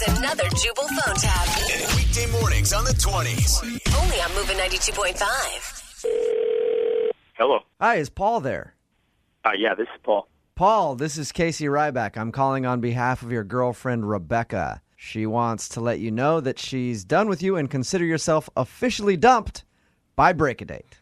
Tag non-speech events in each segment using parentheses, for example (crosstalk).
It's another Jubal phone tap. Weekday mornings on the 20s. Only on Moving 92.5. Hello. Hi, is Paul there? Uh, yeah, this is Paul. Paul, this is Casey Ryback. I'm calling on behalf of your girlfriend, Rebecca. She wants to let you know that she's done with you and consider yourself officially dumped by Break a Date.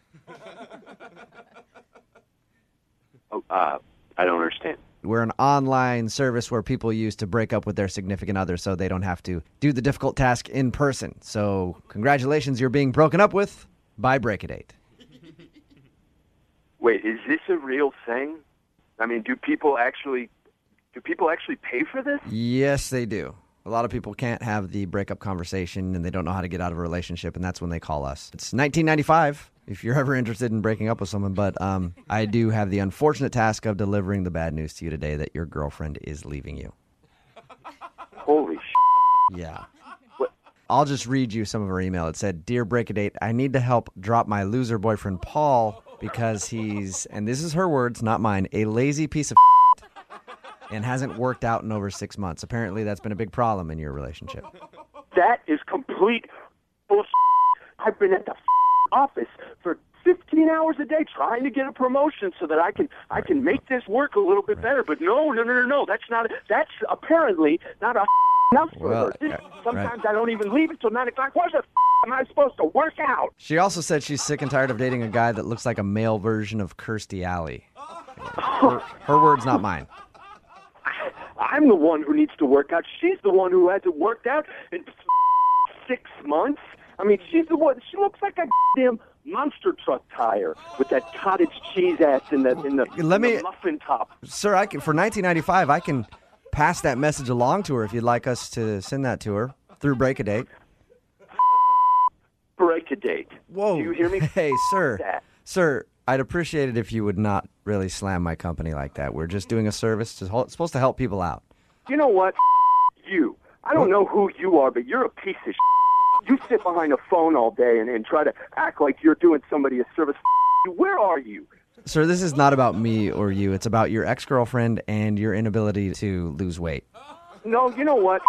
Oh, uh, I don't understand. We're an online service where people use to break up with their significant other so they don't have to do the difficult task in person. So, congratulations, you're being broken up with by Break a Date. Wait, is this a real thing? I mean, do people actually do people actually pay for this? Yes, they do. A lot of people can't have the breakup conversation and they don't know how to get out of a relationship, and that's when they call us. It's 1995 if you're ever interested in breaking up with someone, but um, I do have the unfortunate task of delivering the bad news to you today that your girlfriend is leaving you. Holy sh! Yeah. What? I'll just read you some of her email. It said, Dear Break a Date, I need to help drop my loser boyfriend Paul because he's, and this is her words, not mine, a lazy piece of (laughs) and hasn't worked out in over six months. Apparently, that's been a big problem in your relationship. That is complete bullshit. I've been at the office for 15 hours a day trying to get a promotion so that I can I can make this work a little bit better. But no, no, no, no, no. That's not. That's apparently not a enough for Well, her. Yeah, uh, sometimes right. I don't even leave until nine o'clock. Why the f- am I supposed to work out? She also said she's sick and tired of dating a guy that looks like a male version of Kirstie Alley. Her, her words, not mine. (laughs) I'm the one who needs to work out. She's the one who hasn't worked out in six months. I mean, she's the one. She looks like a damn monster truck tire with that cottage cheese ass in the in the, Let in me- the muffin top. Sir, I can, for 1995, I can pass that message along to her if you'd like us to send that to her through Break a Date. Break a date. Whoa. Do you hear me? (laughs) Hey, sir. That. Sir, I'd appreciate it if you would not really slam my company like that. We're just doing a service. To, it's supposed to help people out. You know what? You. I don't know who you are, but you're a piece of. You sit behind a phone all day and, and try to act like you're doing somebody a service. Where are you? Sir, this is not about me or you. It's about your ex girlfriend and your inability to lose weight. No, you know what?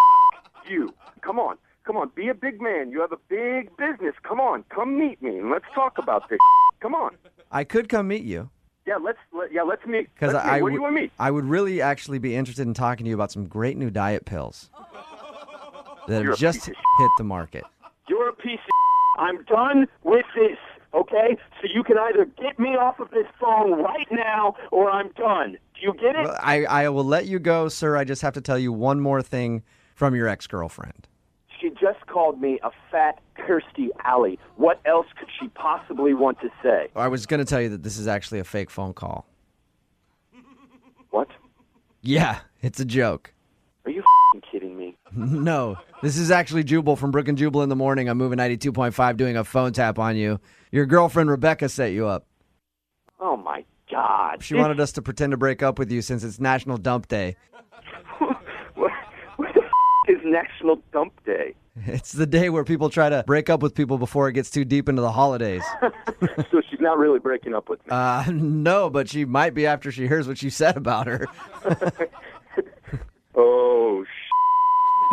You. Come on. Come on. Be a big man. You have a big business. Come on. Come meet me and let's talk about this. Come on. I could come meet you. Yeah, let's let, yeah, let's meet. Because I. What do would- you want to meet? I would really actually be interested in talking to you about some great new diet pills that You're have just hit the market. You're a piece of I'm done with this, okay? So you can either get me off of this phone right now or I'm done. Do you get it? Well, I, I will let you go, sir. I just have to tell you one more thing from your ex girlfriend. She just called me a fat Kirstie Alley. What else could she possibly want to say? I was going to tell you that this is actually a fake phone call. What? Yeah, it's a joke. Are you fing kidding me? No, this is actually Jubal from Brooke and Jubal in the morning. I'm moving 92.5 doing a phone tap on you. Your girlfriend Rebecca set you up. Oh my God! She wanted us to pretend to break up with you since it's National Dump Day. (laughs) What, what the f- is National Dump Day? (laughs) It's the day where people try to break up with people before it gets too deep into the holidays. (laughs) so she's not really breaking up with me. Uh, no, but she might be after she hears what you said about her. oh,